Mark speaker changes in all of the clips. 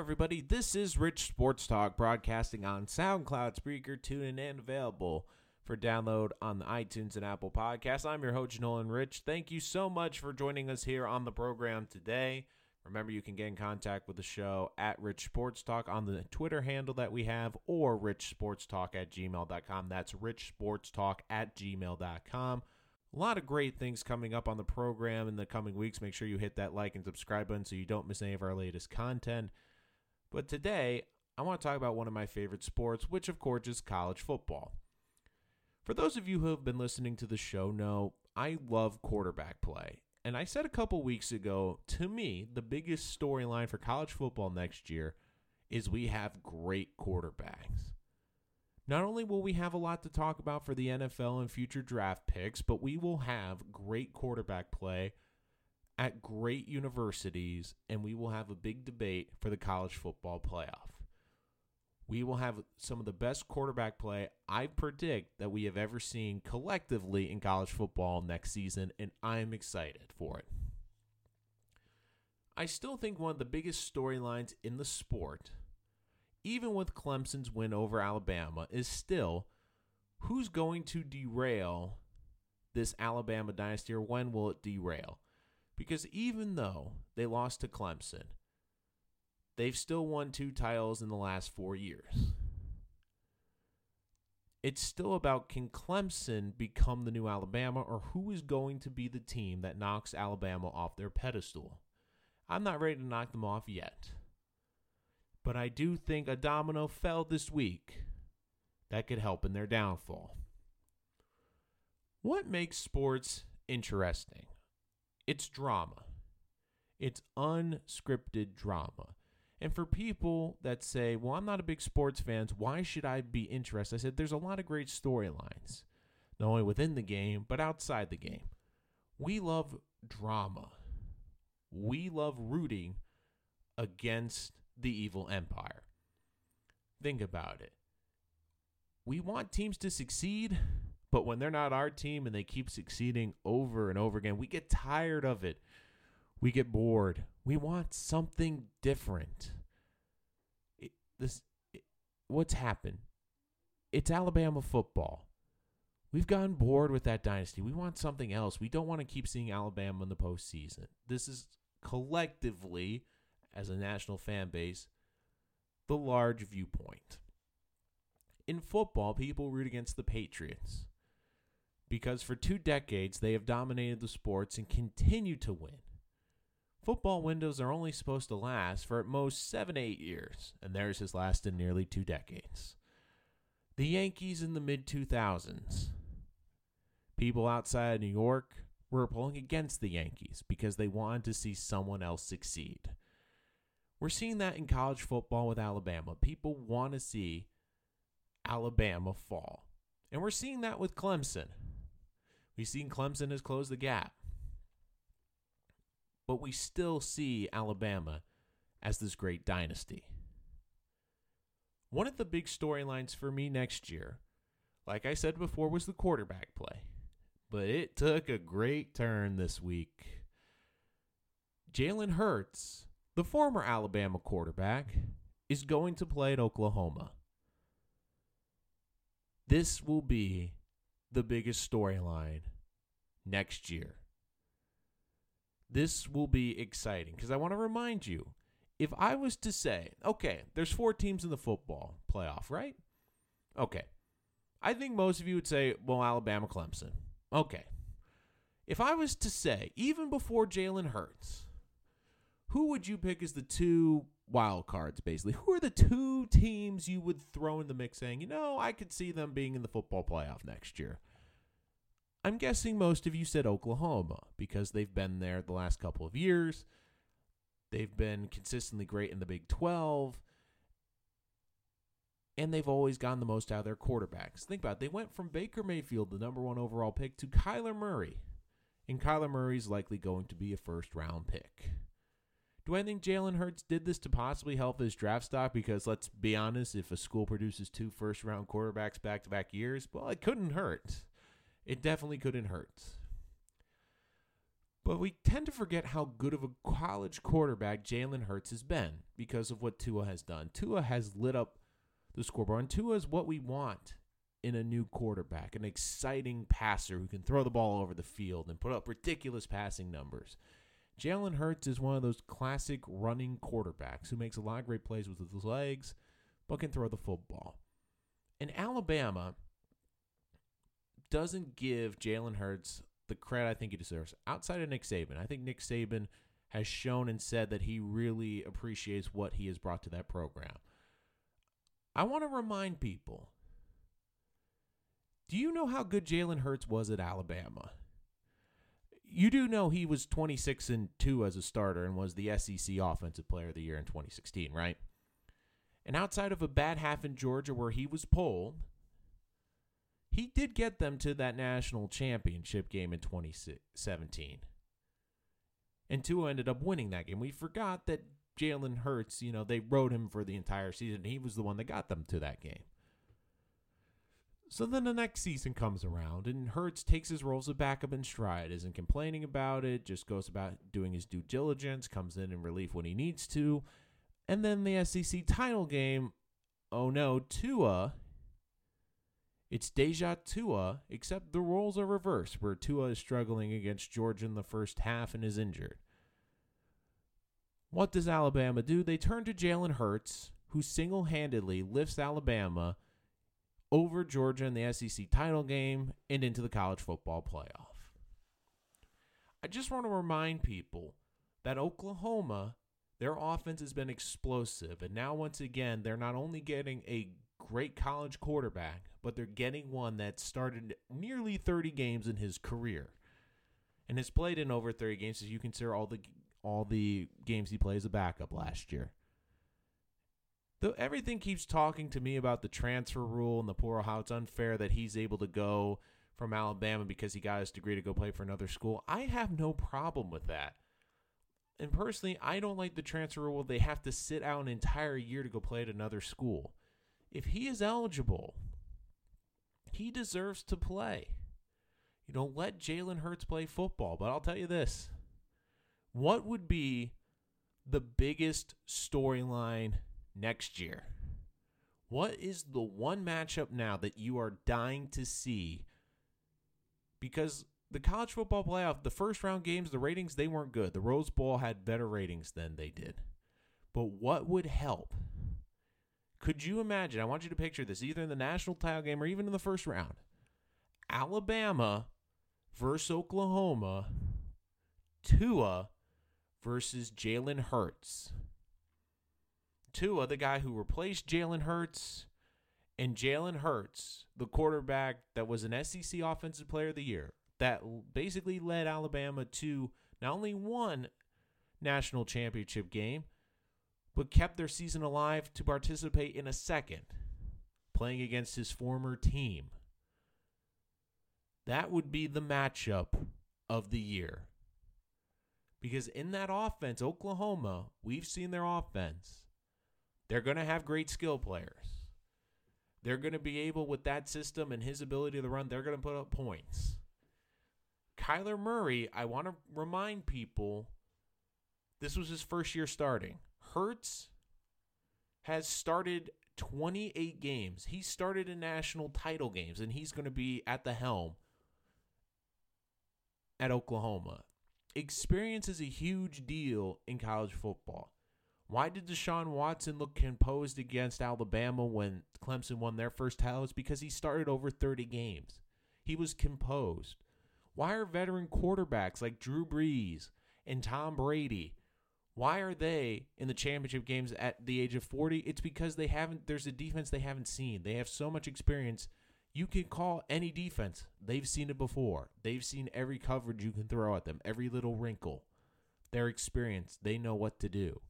Speaker 1: everybody. This is Rich Sports Talk broadcasting on SoundCloud, Spreaker, TuneIn, and available for download on the iTunes and Apple Podcasts. I'm your host, Nolan Rich. Thank you so much for joining us here on the program today. Remember, you can get in contact with the show at Rich Sports Talk on the Twitter handle that we have or richsportstalk at gmail.com. That's richsportstalk at gmail.com. A lot of great things coming up on the program in the coming weeks. Make sure you hit that like and subscribe button so you don't miss any of our latest content. But today, I want to talk about one of my favorite sports, which of course is college football. For those of you who have been listening to the show, know I love quarterback play. And I said a couple weeks ago, to me, the biggest storyline for college football next year is we have great quarterbacks. Not only will we have a lot to talk about for the NFL and future draft picks, but we will have great quarterback play at great universities, and we will have a big debate for the college football playoff. We will have some of the best quarterback play I predict that we have ever seen collectively in college football next season, and I'm excited for it. I still think one of the biggest storylines in the sport even with Clemson's win over Alabama, is still who's going to derail this Alabama dynasty or when will it derail? Because even though they lost to Clemson, they've still won two titles in the last four years. It's still about can Clemson become the new Alabama or who is going to be the team that knocks Alabama off their pedestal? I'm not ready to knock them off yet. But I do think a domino fell this week that could help in their downfall. What makes sports interesting? It's drama. It's unscripted drama. And for people that say, well, I'm not a big sports fan, why should I be interested? I said, there's a lot of great storylines, not only within the game, but outside the game. We love drama. We love rooting against the evil empire. Think about it. We want teams to succeed, but when they're not our team and they keep succeeding over and over again, we get tired of it. We get bored. We want something different. It, this, it, what's happened? It's Alabama football. We've gotten bored with that dynasty. We want something else. We don't want to keep seeing Alabama in the postseason. This is collectively as a national fan base the large viewpoint. In football, people root against the Patriots because for two decades they have dominated the sports and continue to win. Football windows are only supposed to last for at most seven, eight years, and theirs has lasted nearly two decades. The Yankees in the mid 2000s. People outside of New York were pulling against the Yankees because they wanted to see someone else succeed. We're seeing that in college football with Alabama. People want to see Alabama fall. And we're seeing that with Clemson. We've seen Clemson has closed the gap. But we still see Alabama as this great dynasty. One of the big storylines for me next year, like I said before, was the quarterback play. But it took a great turn this week. Jalen Hurts the former Alabama quarterback, is going to play at Oklahoma. This will be the biggest storyline next year. This will be exciting because I want to remind you if I was to say, okay, there's four teams in the football playoff, right? Okay. I think most of you would say, well, Alabama, Clemson. Okay. If I was to say, even before Jalen Hurts, who would you pick as the two wild cards, basically? Who are the two teams you would throw in the mix saying, you know, I could see them being in the football playoff next year? I'm guessing most of you said Oklahoma because they've been there the last couple of years. They've been consistently great in the Big 12. And they've always gotten the most out of their quarterbacks. Think about it. They went from Baker Mayfield, the number one overall pick, to Kyler Murray. And Kyler Murray's likely going to be a first round pick. Do I think Jalen Hurts did this to possibly help his draft stock? Because let's be honest, if a school produces two first round quarterbacks back to back years, well, it couldn't hurt. It definitely couldn't hurt. But we tend to forget how good of a college quarterback Jalen Hurts has been because of what Tua has done. Tua has lit up the scoreboard, and Tua is what we want in a new quarterback an exciting passer who can throw the ball over the field and put up ridiculous passing numbers. Jalen Hurts is one of those classic running quarterbacks who makes a lot of great plays with his legs, but can throw the football. And Alabama doesn't give Jalen Hurts the credit I think he deserves outside of Nick Saban. I think Nick Saban has shown and said that he really appreciates what he has brought to that program. I want to remind people do you know how good Jalen Hurts was at Alabama? You do know he was 26 and 2 as a starter and was the SEC Offensive Player of the Year in 2016, right? And outside of a bad half in Georgia where he was pulled, he did get them to that national championship game in 2017. And Tua ended up winning that game. We forgot that Jalen Hurts, you know, they rode him for the entire season. He was the one that got them to that game. So then the next season comes around, and Hurts takes his roles of backup in stride, isn't complaining about it, just goes about doing his due diligence, comes in in relief when he needs to. And then the SEC title game, oh no, Tua it's Deja Tua, except the roles are reversed, where Tua is struggling against Georgia in the first half and is injured. What does Alabama do? They turn to Jalen Hurts, who single handedly lifts Alabama over Georgia in the SEC title game and into the college football playoff. I just want to remind people that Oklahoma, their offense has been explosive. And now, once again, they're not only getting a great college quarterback, but they're getting one that started nearly 30 games in his career and has played in over 30 games as you consider all the all the games he played as a backup last year. Though everything keeps talking to me about the transfer rule and the poor how it's unfair that he's able to go from Alabama because he got his degree to go play for another school. I have no problem with that. And personally, I don't like the transfer rule. They have to sit out an entire year to go play at another school if he is eligible, he deserves to play. You know, let Jalen Hurts play football. But I'll tell you this what would be the biggest storyline next year? What is the one matchup now that you are dying to see? Because the college football playoff, the first round games, the ratings, they weren't good. The Rose Bowl had better ratings than they did. But what would help? Could you imagine? I want you to picture this either in the national title game or even in the first round. Alabama versus Oklahoma, Tua versus Jalen Hurts. Tua, the guy who replaced Jalen Hurts, and Jalen Hurts, the quarterback that was an SEC Offensive Player of the Year, that basically led Alabama to not only one national championship game, but kept their season alive to participate in a second, playing against his former team. That would be the matchup of the year. Because in that offense, Oklahoma, we've seen their offense. They're going to have great skill players. They're going to be able, with that system and his ability to run, they're going to put up points. Kyler Murray, I want to remind people this was his first year starting. Hurts has started 28 games. He started in national title games, and he's going to be at the helm at Oklahoma. Experience is a huge deal in college football. Why did Deshaun Watson look composed against Alabama when Clemson won their first title? It's because he started over 30 games. He was composed. Why are veteran quarterbacks like Drew Brees and Tom Brady why are they in the championship games at the age of 40? It's because they haven't there's a defense they haven't seen. They have so much experience. You can call any defense. They've seen it before. They've seen every coverage you can throw at them, every little wrinkle. They're experienced. They know what to do.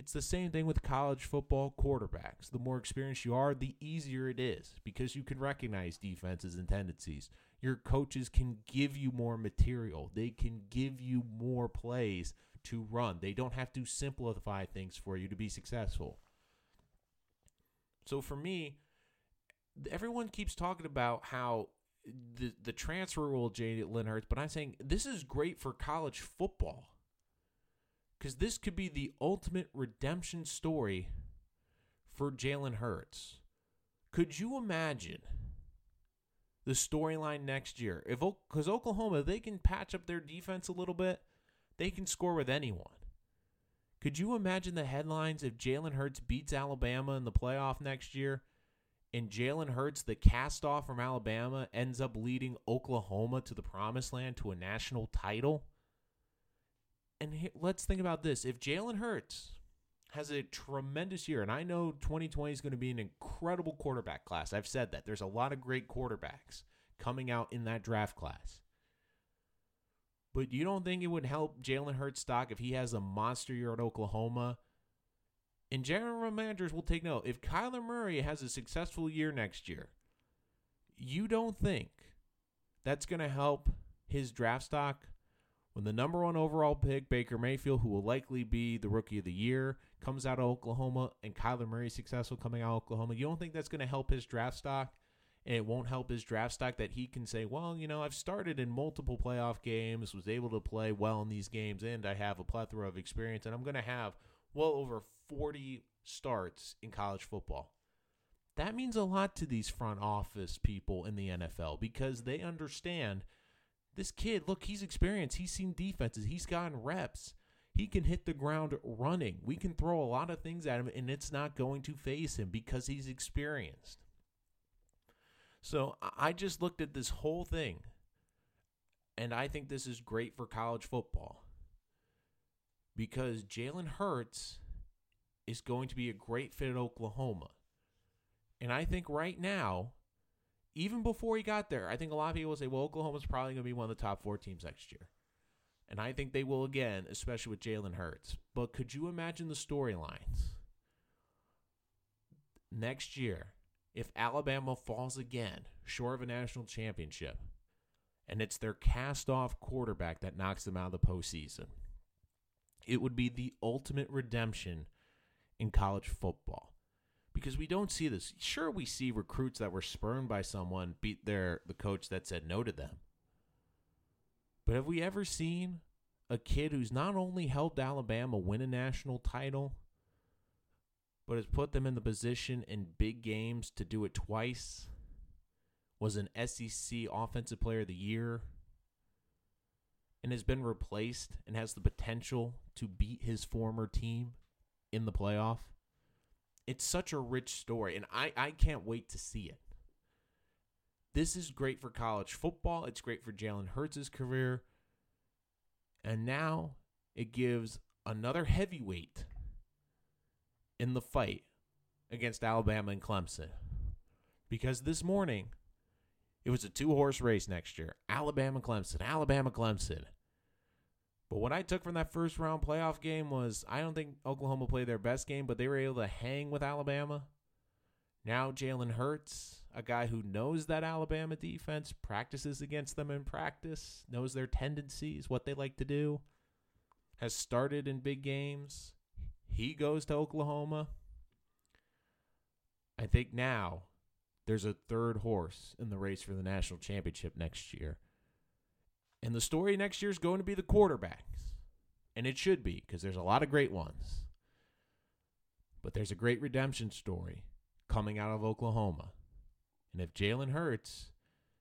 Speaker 1: It's the same thing with college football quarterbacks. The more experienced you are, the easier it is because you can recognize defenses and tendencies. Your coaches can give you more material, they can give you more plays to run. They don't have to simplify things for you to be successful. So for me, everyone keeps talking about how the the transfer rule, Jalen Hurts, but I'm saying this is great for college football because this could be the ultimate redemption story for Jalen Hurts. Could you imagine the storyline next year? If because Oklahoma they can patch up their defense a little bit, they can score with anyone. Could you imagine the headlines if Jalen Hurts beats Alabama in the playoff next year? and Jalen Hurts, the cast off from Alabama, ends up leading Oklahoma to the promised land to a national title. And let's think about this. If Jalen Hurts has a tremendous year, and I know 2020 is going to be an incredible quarterback class. I've said that. There's a lot of great quarterbacks coming out in that draft class. But you don't think it would help Jalen Hurts stock if he has a monster year at Oklahoma? And general managers will take note. If Kyler Murray has a successful year next year, you don't think that's going to help his draft stock when the number one overall pick, Baker Mayfield, who will likely be the rookie of the year, comes out of Oklahoma and Kyler Murray successful coming out of Oklahoma, you don't think that's going to help his draft stock? And it won't help his draft stock that he can say, well, you know, I've started in multiple playoff games, was able to play well in these games, and I have a plethora of experience, and I'm going to have well over 40 starts in college football. That means a lot to these front office people in the NFL because they understand this kid, look, he's experienced. He's seen defenses, he's gotten reps. He can hit the ground running. We can throw a lot of things at him, and it's not going to phase him because he's experienced. So I just looked at this whole thing, and I think this is great for college football because Jalen Hurts is going to be a great fit at Oklahoma. And I think right now, even before he got there, I think a lot of people will say, well, Oklahoma's probably going to be one of the top four teams next year. And I think they will again, especially with Jalen Hurts. But could you imagine the storylines? Next year, if Alabama falls again, short of a national championship, and it's their cast off quarterback that knocks them out of the postseason, it would be the ultimate redemption in college football because we don't see this. Sure, we see recruits that were spurned by someone beat their the coach that said no to them. But have we ever seen a kid who's not only helped Alabama win a national title, but has put them in the position in big games to do it twice? Was an SEC Offensive Player of the Year and has been replaced and has the potential to beat his former team in the playoff. It's such a rich story, and I, I can't wait to see it. This is great for college football. It's great for Jalen Hurts' career. And now it gives another heavyweight in the fight against Alabama and Clemson. Because this morning, it was a two horse race next year Alabama Clemson, Alabama Clemson. But what I took from that first round playoff game was I don't think Oklahoma played their best game, but they were able to hang with Alabama. Now Jalen Hurts, a guy who knows that Alabama defense, practices against them in practice, knows their tendencies, what they like to do, has started in big games. He goes to Oklahoma. I think now there's a third horse in the race for the national championship next year. And the story next year is going to be the quarterbacks. And it should be because there's a lot of great ones. But there's a great redemption story coming out of Oklahoma. And if Jalen Hurts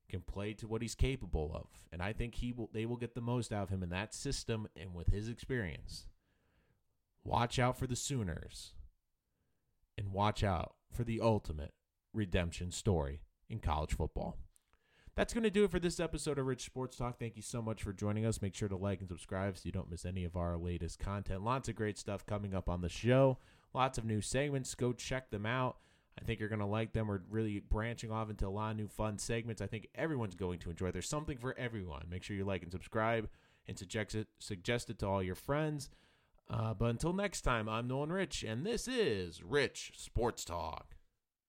Speaker 1: can play to what he's capable of, and I think he will they will get the most out of him in that system and with his experience. Watch out for the Sooners. And watch out for the ultimate redemption story in college football. That's going to do it for this episode of Rich Sports Talk. Thank you so much for joining us. Make sure to like and subscribe so you don't miss any of our latest content. Lots of great stuff coming up on the show. Lots of new segments. Go check them out. I think you're going to like them. We're really branching off into a lot of new fun segments. I think everyone's going to enjoy. There's something for everyone. Make sure you like and subscribe and suggest it, suggest it to all your friends. Uh, but until next time, I'm Nolan Rich, and this is Rich Sports Talk.